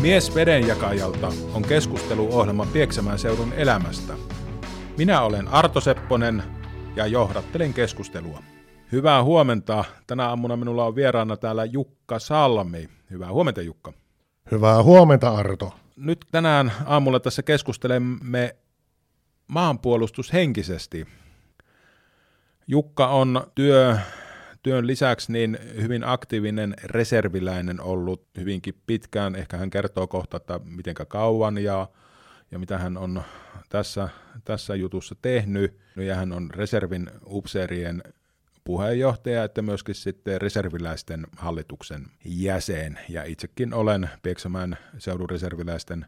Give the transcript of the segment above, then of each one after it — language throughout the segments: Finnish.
Mies vedenjakajalta on keskusteluohjelma Pieksämään seudun elämästä. Minä olen Arto Sepponen ja johdattelen keskustelua. Hyvää huomenta. Tänä aamuna minulla on vieraana täällä Jukka Salmi. Hyvää huomenta Jukka. Hyvää huomenta Arto. Nyt tänään aamulla tässä keskustelemme maanpuolustushenkisesti. Jukka on työ, työn lisäksi niin hyvin aktiivinen reserviläinen ollut hyvinkin pitkään. Ehkä hän kertoo kohta, että miten kauan ja, ja mitä hän on tässä, tässä jutussa tehnyt. Ja hän on reservin upseerien puheenjohtaja, että myöskin sitten reserviläisten hallituksen jäsen. Ja itsekin olen Pieksämään seudun reserviläisten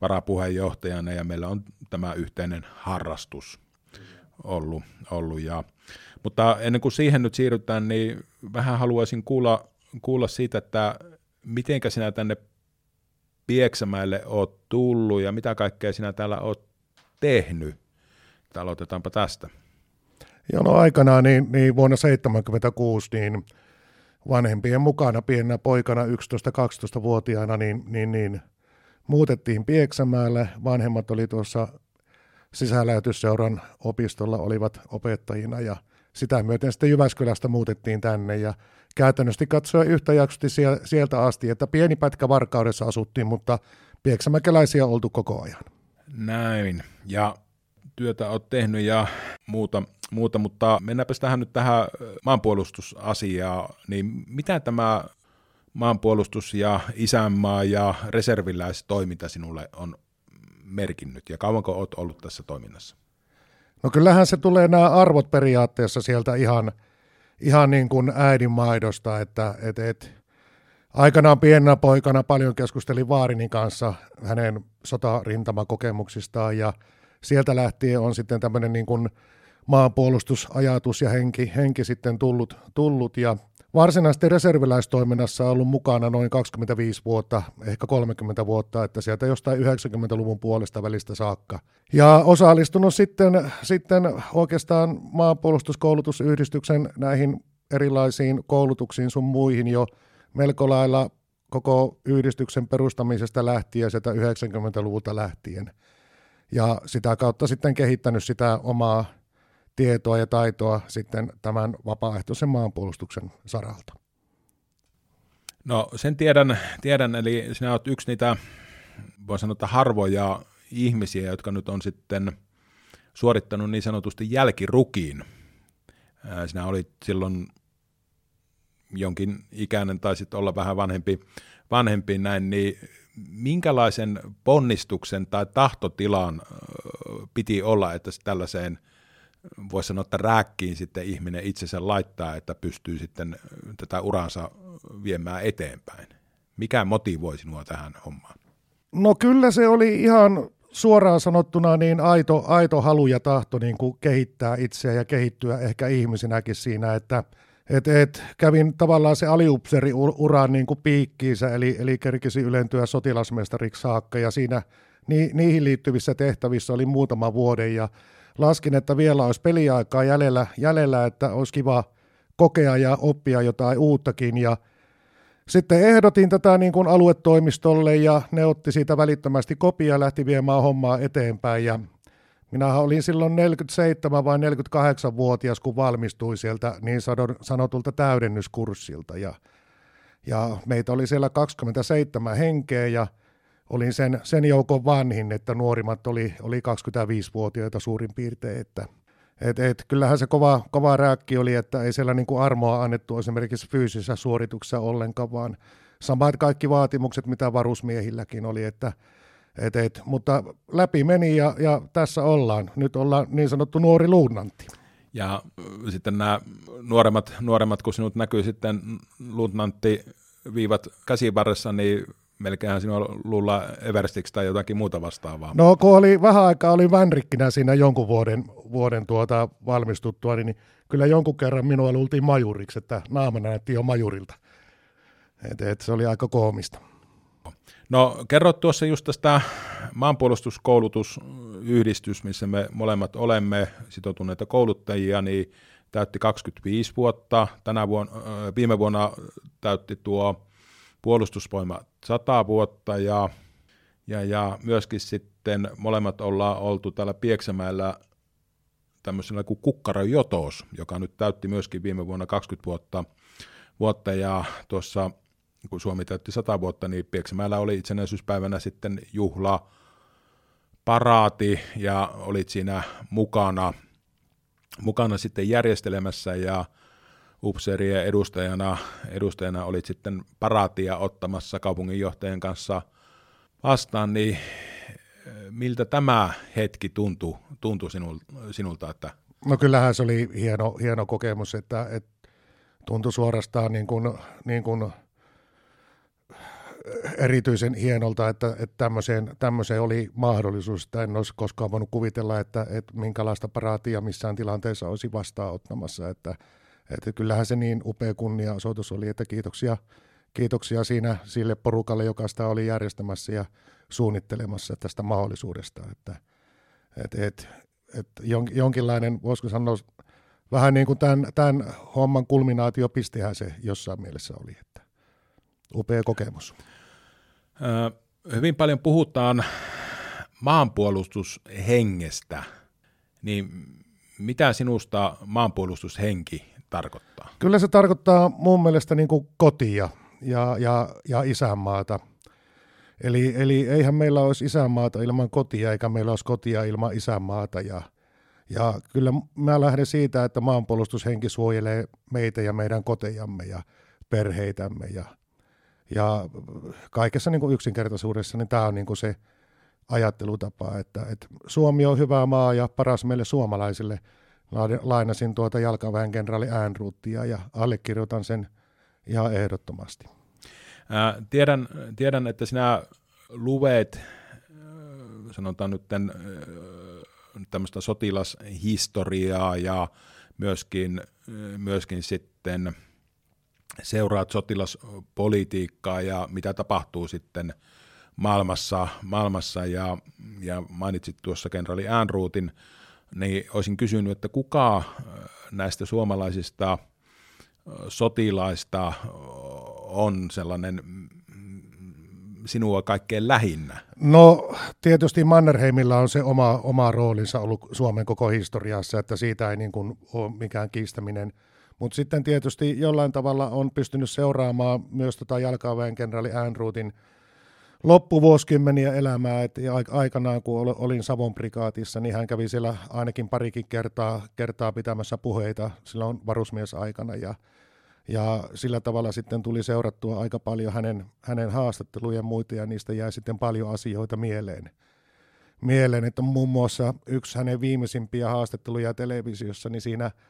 varapuheenjohtajana ja meillä on tämä yhteinen harrastus ollut. ollut ja, mutta ennen kuin siihen nyt siirrytään, niin vähän haluaisin kuulla, kuulla siitä, että mitenkä sinä tänne Pieksämäelle oot tullut ja mitä kaikkea sinä täällä oot tehnyt. Aloitetaanpa tästä. Joo, no aikanaan niin, niin vuonna 1976 niin vanhempien mukana pienenä poikana 11-12-vuotiaana niin, niin, niin muutettiin Pieksämäälle. Vanhemmat oli tuossa sisäläytysseuran opistolla olivat opettajina ja sitä myöten sitten Jyväskylästä muutettiin tänne ja käytännössä katsoen yhtä jaksotti sieltä asti, että pieni pätkä Varkaudessa asuttiin, mutta pieksämäkeläisiä oltu koko ajan. Näin, ja työtä olet tehnyt ja muuta, muuta mutta mennäänpä tähän nyt tähän maanpuolustusasiaan, niin mitä tämä maanpuolustus ja isänmaa ja reserviläistoiminta sinulle on merkinnyt ja kauanko olet ollut tässä toiminnassa? No kyllähän se tulee nämä arvot periaatteessa sieltä ihan, ihan niin kuin äidinmaidosta, että et, et, aikanaan pienenä poikana paljon keskustelin Vaarinin kanssa hänen sotarintamakokemuksistaan ja sieltä lähtien on sitten tämmöinen niin kuin maanpuolustusajatus ja henki, henki sitten tullut, tullut ja varsinaisesti reserviläistoiminnassa ollut mukana noin 25 vuotta, ehkä 30 vuotta, että sieltä jostain 90-luvun puolesta välistä saakka. Ja osallistunut sitten, sitten oikeastaan maanpuolustuskoulutusyhdistyksen näihin erilaisiin koulutuksiin sun muihin jo melko lailla koko yhdistyksen perustamisesta lähtien, sieltä 90-luvulta lähtien. Ja sitä kautta sitten kehittänyt sitä omaa tietoa ja taitoa sitten tämän vapaaehtoisen maanpuolustuksen saralta? No sen tiedän, tiedän eli sinä olet yksi niitä, voi sanoa, että harvoja ihmisiä, jotka nyt on sitten suorittanut niin sanotusti jälkirukiin. Sinä olit silloin jonkin ikäinen tai sitten olla vähän vanhempi, vanhempi näin, niin minkälaisen ponnistuksen tai tahtotilan piti olla, että tällaiseen – voisi sanoa, että rääkkiin sitten ihminen itsensä laittaa, että pystyy sitten tätä uransa viemään eteenpäin. Mikä motivoi sinua tähän hommaan? No kyllä se oli ihan suoraan sanottuna niin aito, aito halu ja tahto niin kuin kehittää itseä ja kehittyä ehkä ihmisenäkin siinä, että et, et, kävin tavallaan se aliupseri uran niin kuin piikkiinsä, eli, eli kerkisi ylentyä sotilasmestariksi saakka, ja siinä ni, niihin liittyvissä tehtävissä oli muutama vuoden, ja laskin, että vielä olisi peliaikaa jäljellä, jäljellä että olisi kiva kokea ja oppia jotain uuttakin. Ja sitten ehdotin tätä niin kuin aluetoimistolle ja ne otti siitä välittömästi kopia ja lähti viemään hommaa eteenpäin. Ja minä olin silloin 47 vai 48-vuotias, kun valmistuin sieltä niin sanotulta täydennyskurssilta. Ja, ja meitä oli siellä 27 henkeä ja olin sen, sen joukon vanhin, että nuorimmat oli, oli 25-vuotiaita suurin piirtein, että et, et, kyllähän se kova, kova rääkki oli, että ei siellä niinku armoa annettu esimerkiksi fyysisessä suorituksessa ollenkaan, vaan samat kaikki vaatimukset, mitä varusmiehilläkin oli, että et, et, mutta läpi meni ja, ja tässä ollaan. Nyt ollaan niin sanottu nuori luutnantti. Ja sitten nämä nuoremmat, nuoremmat kun sinut näkyy sitten luutnantti viivat käsivarressa, niin melkein sinua luulla Everstiksi tai jotakin muuta vastaavaa. No kun oli vähän aikaa oli vänrikkinä siinä jonkun vuoden, vuoden tuota valmistuttua, niin kyllä jonkun kerran minua luultiin majuriksi, että naama näytti jo majurilta. Et, et se oli aika koomista. No kerro tuossa just tästä maanpuolustuskoulutusyhdistys, missä me molemmat olemme sitoutuneita kouluttajia, niin täytti 25 vuotta. Tänä vuonna, viime vuonna täytti tuo puolustusvoima 100 vuotta ja, ja, ja myöskin sitten molemmat ollaan oltu täällä Pieksämäellä tämmöisellä kuin Kukkaran Jotos, joka nyt täytti myöskin viime vuonna 20 vuotta, vuotta. Ja tuossa kun Suomi täytti 100 vuotta, niin Pieksämäellä oli itsenäisyyspäivänä sitten juhla, paraati ja olit siinä mukana, mukana sitten järjestelemässä. Ja upseerien edustajana, edustajana olit sitten paraatia ottamassa kaupunginjohtajan kanssa vastaan, niin eh, miltä tämä hetki tuntui, tuntui sinulta? Että... No kyllähän se oli hieno, hieno kokemus, että, että tuntui suorastaan niin kuin, niin kuin erityisen hienolta, että, että tämmöiseen, tämmöiseen oli mahdollisuus. Että en olisi koskaan voinut kuvitella, että, että minkälaista paraatia missään tilanteessa olisi vastaanottamassa. Että, että kyllähän se niin upea kunniaosoitus oli, että kiitoksia, kiitoksia siinä sille porukalle, joka sitä oli järjestämässä ja suunnittelemassa tästä mahdollisuudesta. Että, että, että, että jonkinlainen, voisiko sanoa, vähän niin kuin tämän, tämän homman kulminaatiopistehän se jossain mielessä oli. Että upea kokemus. Hyvin paljon puhutaan maanpuolustushengestä, niin mitä sinusta maanpuolustushenki tarkoittaa? Kyllä se tarkoittaa mun mielestä niin kuin kotia ja, ja, ja isänmaata. Eli, eli eihän meillä olisi isänmaata ilman kotia, eikä meillä olisi kotia ilman isänmaata. Ja, ja kyllä mä lähden siitä, että maanpuolustushenki suojelee meitä ja meidän kotejamme ja perheitämme ja – ja kaikessa niin kuin yksinkertaisuudessa niin tämä on niin kuin se ajattelutapa, että, että Suomi on hyvä maa ja paras meille suomalaisille. Lainasin tuota jalkaväen kenraali Äänruuttia ja allekirjoitan sen ihan ehdottomasti. Ää, tiedän, tiedän, että sinä luvet, sanotaan nyt tämän, tämmöistä sotilashistoriaa ja myöskin, myöskin sitten – seuraat sotilaspolitiikkaa ja mitä tapahtuu sitten maailmassa, maailmassa ja, ja mainitsit tuossa kenraali Äänruutin, niin olisin kysynyt, että kuka äh, näistä suomalaisista äh, sotilaista äh, on sellainen mm, sinua kaikkein lähinnä? No tietysti Mannerheimilla on se oma, oma roolinsa ollut Suomen koko historiassa, että siitä ei niin kuin ole mikään kiistäminen – mutta sitten tietysti jollain tavalla on pystynyt seuraamaan myös tota jalkaväen kenraali Äänruutin loppuvuosikymmeniä elämää, että aikanaan kun olin Savon prikaatissa, niin hän kävi siellä ainakin parikin kertaa, kertaa pitämässä puheita silloin varusmiesaikana ja, ja sillä tavalla sitten tuli seurattua aika paljon hänen, hänen haastattelujen muita ja niistä jäi sitten paljon asioita mieleen. Mieleen, että muun muassa yksi hänen viimeisimpiä haastatteluja televisiossa, niin siinä –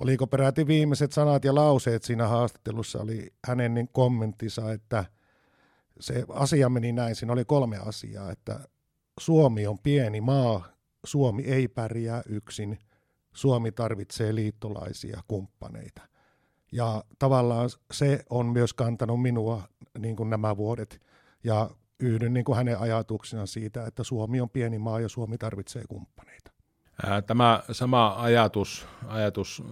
oliko peräti viimeiset sanat ja lauseet siinä haastattelussa, oli hänen kommenttinsa, että se asia meni näin, siinä oli kolme asiaa, että Suomi on pieni maa, Suomi ei pärjää yksin, Suomi tarvitsee liittolaisia kumppaneita. Ja tavallaan se on myös kantanut minua niin kuin nämä vuodet, ja yhdyn niin kuin hänen ajatuksenaan siitä, että Suomi on pieni maa ja Suomi tarvitsee kumppaneita. Tämä sama ajatus, ajatus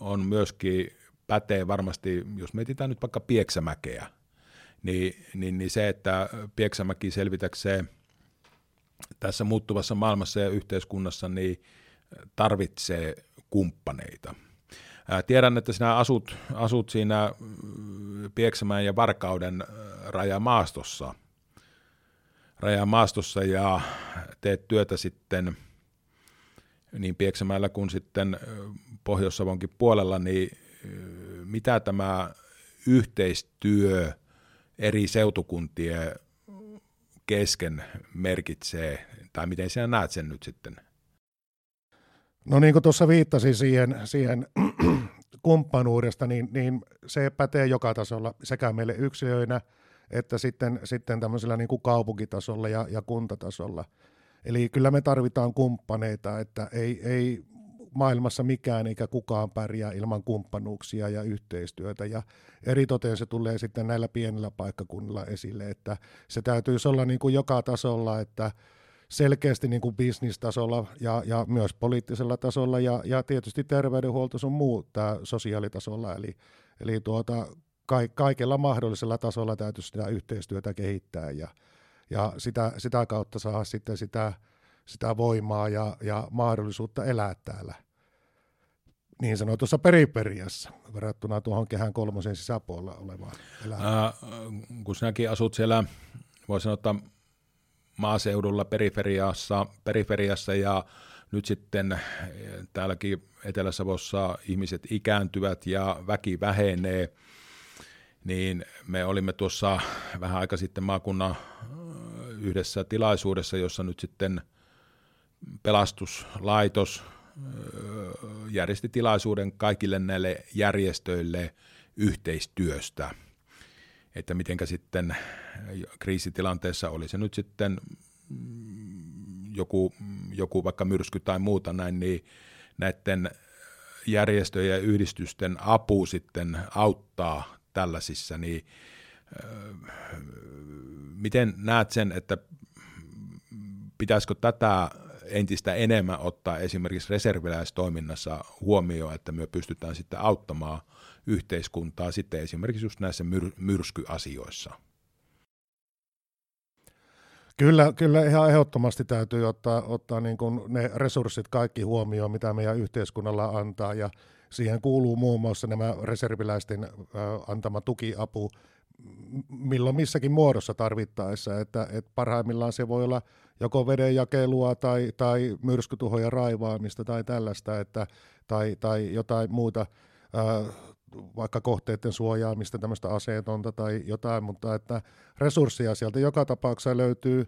on myöskin pätee varmasti, jos mietitään nyt vaikka Pieksämäkeä, niin, niin, niin se, että Pieksämäki selvitäkseen tässä muuttuvassa maailmassa ja yhteiskunnassa, niin tarvitsee kumppaneita. Tiedän, että sinä asut, asut siinä Pieksämään ja Varkauden rajamaastossa, rajamaastossa ja teet työtä sitten – niin Pieksämäellä kuin sitten Pohjois-Savonkin puolella, niin mitä tämä yhteistyö eri seutukuntien kesken merkitsee, tai miten sinä näet sen nyt sitten? No niin kuin tuossa viittasin siihen, siihen kumppanuudesta, niin, niin se pätee joka tasolla sekä meille yksilöinä että sitten, sitten tämmöisellä niin kuin kaupunkitasolla ja, ja kuntatasolla – Eli kyllä me tarvitaan kumppaneita, että ei, ei maailmassa mikään eikä kukaan pärjää ilman kumppanuuksia ja yhteistyötä. Ja eritoten se tulee sitten näillä pienillä paikkakunnilla esille, että se täytyisi olla niin kuin joka tasolla, että selkeästi niin kuin bisnistasolla ja, ja myös poliittisella tasolla ja, ja tietysti terveydenhuolto sun muu tämä sosiaalitasolla. Eli, eli tuota, kaikella mahdollisella tasolla täytyisi sitä yhteistyötä kehittää ja, ja sitä, sitä kautta saa sitten sitä, sitä voimaa ja, ja mahdollisuutta elää täällä niin sanotussa periferiassa verrattuna tuohon kehän kolmosen sisäpuolella olevaan elämään. kun sinäkin asut siellä, voisi sanoa, että maaseudulla periferiassa, periferiassa ja nyt sitten täälläkin Etelä-Savossa ihmiset ikääntyvät ja väki vähenee, niin me olimme tuossa vähän aika sitten maakunnan yhdessä tilaisuudessa, jossa nyt sitten pelastuslaitos järjesti tilaisuuden kaikille näille järjestöille yhteistyöstä, että mitenkä sitten kriisitilanteessa oli se nyt sitten joku, joku vaikka myrsky tai muuta näin, niin näiden järjestöjen ja yhdistysten apu sitten auttaa tällaisissa, niin miten näet sen, että pitäisikö tätä entistä enemmän ottaa esimerkiksi reserviläistoiminnassa huomioon, että me pystytään sitten auttamaan yhteiskuntaa sitten esimerkiksi just näissä myr- myrskyasioissa? Kyllä, kyllä ihan ehdottomasti täytyy ottaa, ottaa niin kuin ne resurssit kaikki huomioon, mitä meidän yhteiskunnalla antaa, ja siihen kuuluu muun muassa nämä reserviläisten antama tukiapu, milloin missäkin muodossa tarvittaessa, että, että parhaimmillaan se voi olla joko vedenjakelua tai, tai myrskytuhoja raivaamista tai tällaista, että, tai, tai jotain muuta, ää, vaikka kohteiden suojaamista, tämmöistä aseetonta tai jotain, mutta että resursseja sieltä joka tapauksessa löytyy.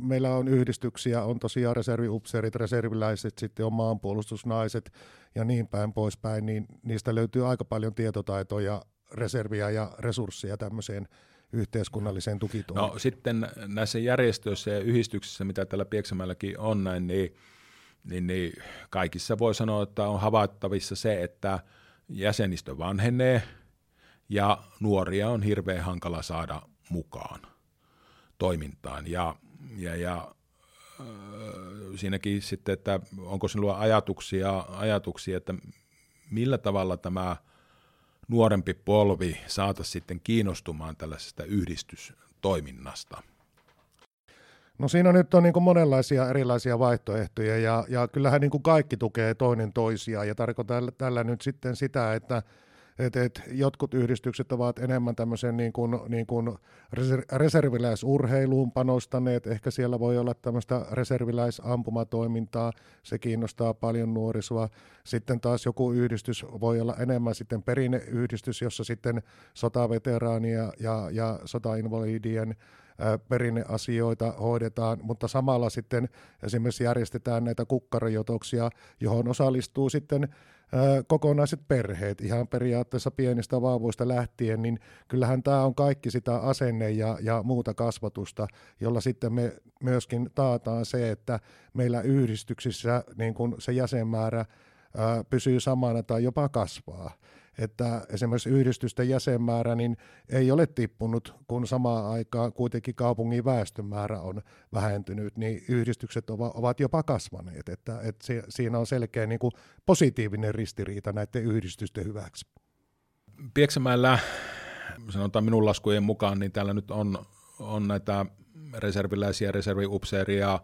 Meillä on yhdistyksiä, on tosiaan reserviupseerit, reserviläiset, sitten on maanpuolustusnaiset ja niin päin poispäin, niin niistä löytyy aika paljon tietotaitoja reserviä ja resursseja tämmöiseen yhteiskunnalliseen tukitoimintaan? No sitten näissä järjestöissä ja yhdistyksissä, mitä täällä Pieksämälläkin on näin, niin, niin, niin kaikissa voi sanoa, että on havaittavissa se, että jäsenistö vanhenee ja nuoria on hirveän hankala saada mukaan toimintaan. Ja, ja, ja äh, siinäkin sitten, että onko sinulla ajatuksia, ajatuksia, että millä tavalla tämä – nuorempi polvi saataisiin sitten kiinnostumaan tällaisesta yhdistystoiminnasta? No siinä nyt on niin kuin monenlaisia erilaisia vaihtoehtoja ja, ja kyllähän niin kuin kaikki tukee toinen toisiaan ja tarkoitan tällä nyt sitten sitä, että et, et jotkut yhdistykset ovat enemmän tämmöisen niin kuin, niin kuin reserviläisurheiluun panostaneet. Ehkä siellä voi olla tämmöistä reserviläisampumatoimintaa, se kiinnostaa paljon nuorisoa. Sitten taas joku yhdistys voi olla enemmän sitten perinneyhdistys, jossa sitten sotaveteraania ja, ja sotainvalidien perinneasioita hoidetaan, mutta samalla sitten esimerkiksi järjestetään näitä kukkarajotoksia, johon osallistuu sitten kokonaiset perheet, ihan periaatteessa pienistä vauvoista lähtien, niin kyllähän tämä on kaikki sitä asenne ja, ja muuta kasvatusta, jolla sitten me myöskin taataan se, että meillä yhdistyksissä niin kun se jäsenmäärä ää, pysyy samana tai jopa kasvaa että esimerkiksi yhdistysten jäsenmäärä niin ei ole tippunut, kun samaan aikaan kuitenkin kaupungin väestömäärä on vähentynyt, niin yhdistykset ovat jopa kasvaneet. Että, että siinä on selkeä niin kuin positiivinen ristiriita näiden yhdistysten hyväksi. Pieksämäellä, sanotaan minun laskujen mukaan, niin täällä nyt on, on näitä reserviläisiä, reserviupseeria,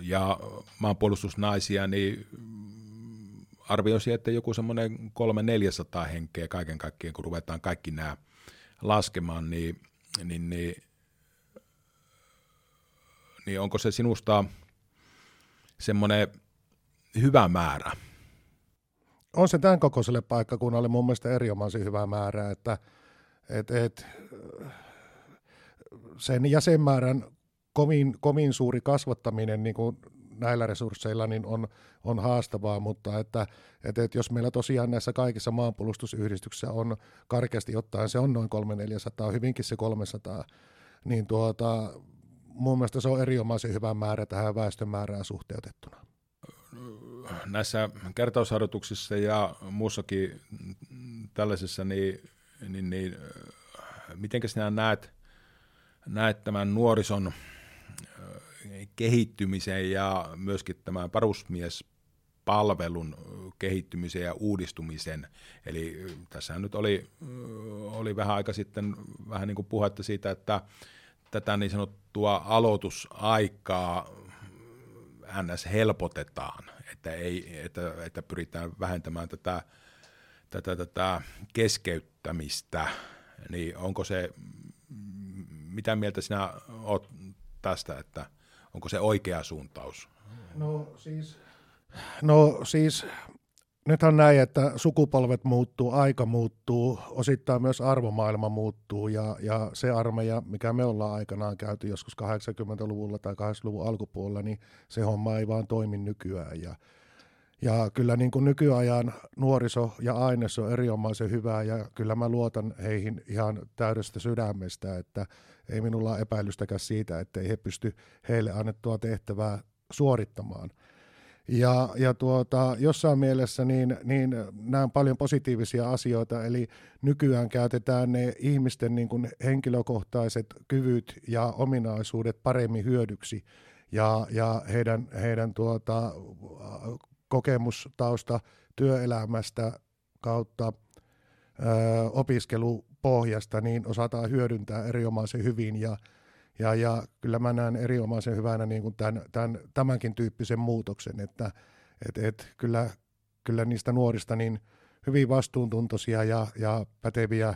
ja maanpuolustusnaisia, niin arvioisin, että joku semmoinen 300-400 henkeä kaiken kaikkiaan, kun ruvetaan kaikki nämä laskemaan, niin, niin, niin, niin onko se sinusta semmoinen hyvä määrä? On se tämän kokoiselle paikkakunnalle mun mielestä erinomaisen hyvä määrä, että et, et, sen jäsenmäärän kovin, kovin suuri kasvattaminen niin kuin näillä resursseilla niin on, on haastavaa, mutta että, että, että jos meillä tosiaan näissä kaikissa maanpuolustusyhdistyksissä on karkeasti ottaen, se on noin 300-400, hyvinkin se 300, niin tuota, mun mielestä se on erinomaisen hyvä määrä tähän väestömäärään suhteutettuna. Näissä kertausharjoituksissa ja muussakin tällaisessa, niin, niin, niin miten sinä näet, näet tämän nuorison kehittymisen ja myöskin tämä parusmies palvelun kehittymisen ja uudistumisen. Eli tässä nyt oli, oli vähän aika sitten vähän niin kuin puhetta siitä, että tätä niin sanottua aloitusaikaa ns. helpotetaan, että, ei, että, että pyritään vähentämään tätä, tätä, tätä keskeyttämistä, niin onko se, mitä mieltä sinä olet tästä, että onko se oikea suuntaus? No siis, no siis nythän näin, että sukupolvet muuttuu, aika muuttuu, osittain myös arvomaailma muuttuu ja, ja se armeija, mikä me ollaan aikanaan käyty joskus 80-luvulla tai 80-luvun alkupuolella, niin se homma ei vaan toimi nykyään ja ja kyllä niin kuin nykyajan nuoriso ja aines on erinomaisen hyvää ja kyllä mä luotan heihin ihan täydestä sydämestä, että ei minulla ole epäilystäkään siitä, että ei he pysty heille annettua tehtävää suorittamaan. Ja, ja tuota, jossain mielessä niin, niin nämä on paljon positiivisia asioita, eli nykyään käytetään ne ihmisten niin kuin henkilökohtaiset kyvyt ja ominaisuudet paremmin hyödyksi ja, ja heidän, heidän tuota, kokemustausta työelämästä kautta ö, opiskelupohjasta, niin osataan hyödyntää erinomaisen hyvin. Ja, ja, ja kyllä mä näen erinomaisen hyvänä niin kuin tämän, tämän, tämänkin tyyppisen muutoksen, että et, et kyllä, kyllä niistä nuorista niin hyvin vastuuntuntoisia ja, ja päteviä,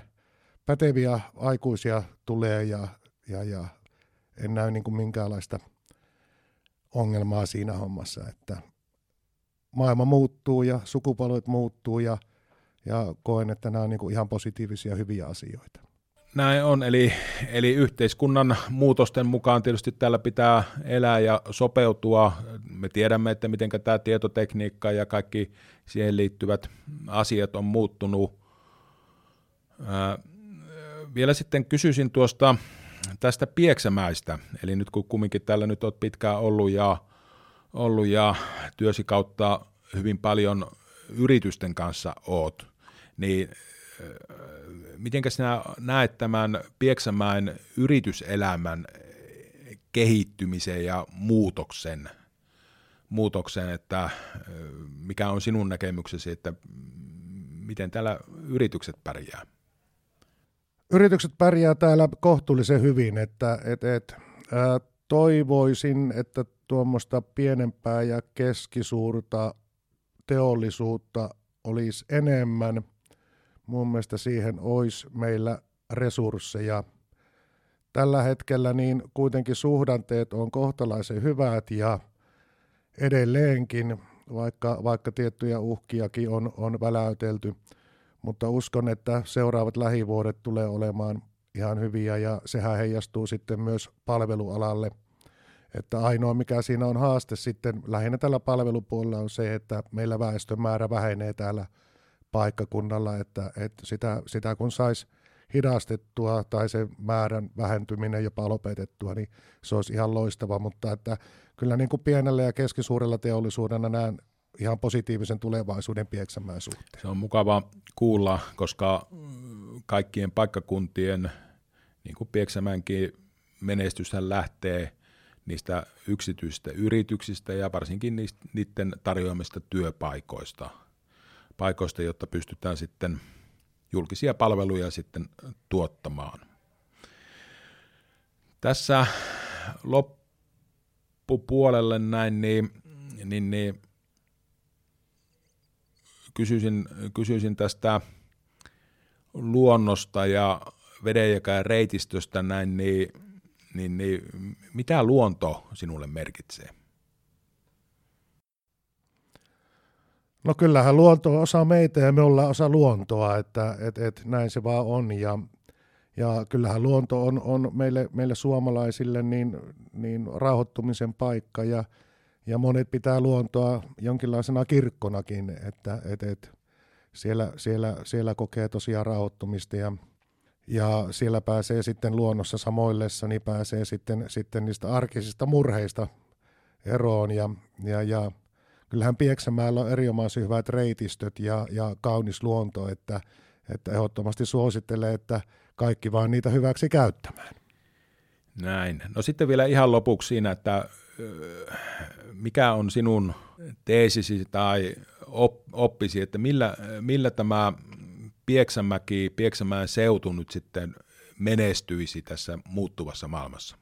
päteviä aikuisia tulee ja, ja, ja en näy niin kuin minkäänlaista ongelmaa siinä hommassa, että maailma muuttuu ja sukupolvet muuttuu ja, ja koen, että nämä on niin kuin ihan positiivisia hyviä asioita. Näin on, eli, eli yhteiskunnan muutosten mukaan tietysti täällä pitää elää ja sopeutua. Me tiedämme, että miten tämä tietotekniikka ja kaikki siihen liittyvät asiat on muuttunut. Ää, vielä sitten kysyisin tuosta tästä Pieksämäistä, eli nyt kun kumminkin täällä nyt olet pitkään ollut ja, ollut ja työsi kautta hyvin paljon yritysten kanssa oot, niin miten sinä näet tämän Pieksämäen yrityselämän kehittymisen ja muutoksen, muutoksen, että mikä on sinun näkemyksesi, että miten täällä yritykset pärjää? Yritykset pärjää täällä kohtuullisen hyvin, että et, et, ää, toivoisin, että tuommoista pienempää ja keskisuurta teollisuutta olisi enemmän – mun mielestä siihen olisi meillä resursseja. Tällä hetkellä niin kuitenkin suhdanteet on kohtalaisen hyvät ja edelleenkin, vaikka, vaikka tiettyjä uhkiakin on, on väläytelty, mutta uskon, että seuraavat lähivuodet tulee olemaan ihan hyviä ja sehän heijastuu sitten myös palvelualalle. Että ainoa mikä siinä on haaste sitten lähinnä tällä palvelupuolella on se, että meillä väestön määrä vähenee täällä – paikkakunnalla, että, että sitä, sitä kun saisi hidastettua tai se määrän vähentyminen jopa lopetettua, niin se olisi ihan loistava, mutta että kyllä niin kuin pienellä ja keskisuurella teollisuudella näen ihan positiivisen tulevaisuuden Pieksämään suhteen. Se on mukava kuulla, koska kaikkien paikkakuntien, niin kuin Pieksämäänkin menestyshän lähtee niistä yksityistä yrityksistä ja varsinkin niiden tarjoamista työpaikoista – paikoista, jotta pystytään sitten julkisia palveluja sitten tuottamaan. Tässä loppupuolelle näin, niin, niin, niin kysyisin, kysyisin tästä luonnosta ja vedenjakaan reitistöstä näin, niin, niin, niin mitä luonto sinulle merkitsee? No kyllähän luonto on osa meitä ja me ollaan osa luontoa, että et, et, näin se vaan on. Ja, ja kyllähän luonto on, on meille, meille suomalaisille niin, niin rauhoittumisen paikka ja, ja monet pitää luontoa jonkinlaisena kirkkonakin, että et, et, siellä, siellä, siellä kokee tosiaan rauhoittumista ja, ja siellä pääsee sitten luonnossa samoillessa, niin pääsee sitten, sitten niistä arkisista murheista eroon ja, ja, ja kyllähän Pieksämäellä on erinomaisen hyvät reitistöt ja, ja kaunis luonto, että, että ehdottomasti suosittelee, että kaikki vaan niitä hyväksi käyttämään. Näin. No sitten vielä ihan lopuksi siinä, että mikä on sinun teesisi tai oppisi, että millä, millä tämä Pieksämäki, Pieksämäen seutu nyt sitten menestyisi tässä muuttuvassa maailmassa?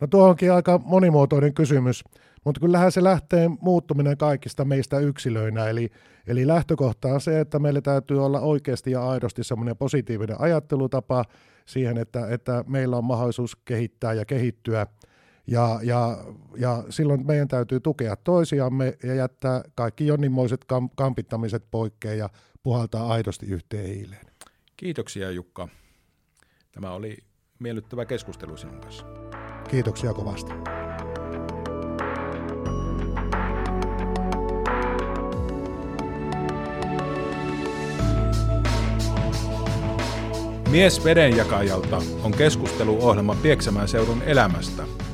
No tuo onkin aika monimuotoinen kysymys, mutta kyllähän se lähtee muuttuminen kaikista meistä yksilöinä, eli, eli lähtökohta on se, että meillä täytyy olla oikeasti ja aidosti semmoinen positiivinen ajattelutapa siihen, että, että meillä on mahdollisuus kehittää ja kehittyä, ja, ja, ja silloin meidän täytyy tukea toisiamme ja jättää kaikki jonninmoiset kampittamiset poikkeen ja puhaltaa aidosti yhteen hiileen. Kiitoksia Jukka. Tämä oli miellyttävä keskustelu sinun kanssa. Kiitoksia kovasti. Mies vedenjakajalta on keskusteluohjelma Pieksämään seudun elämästä –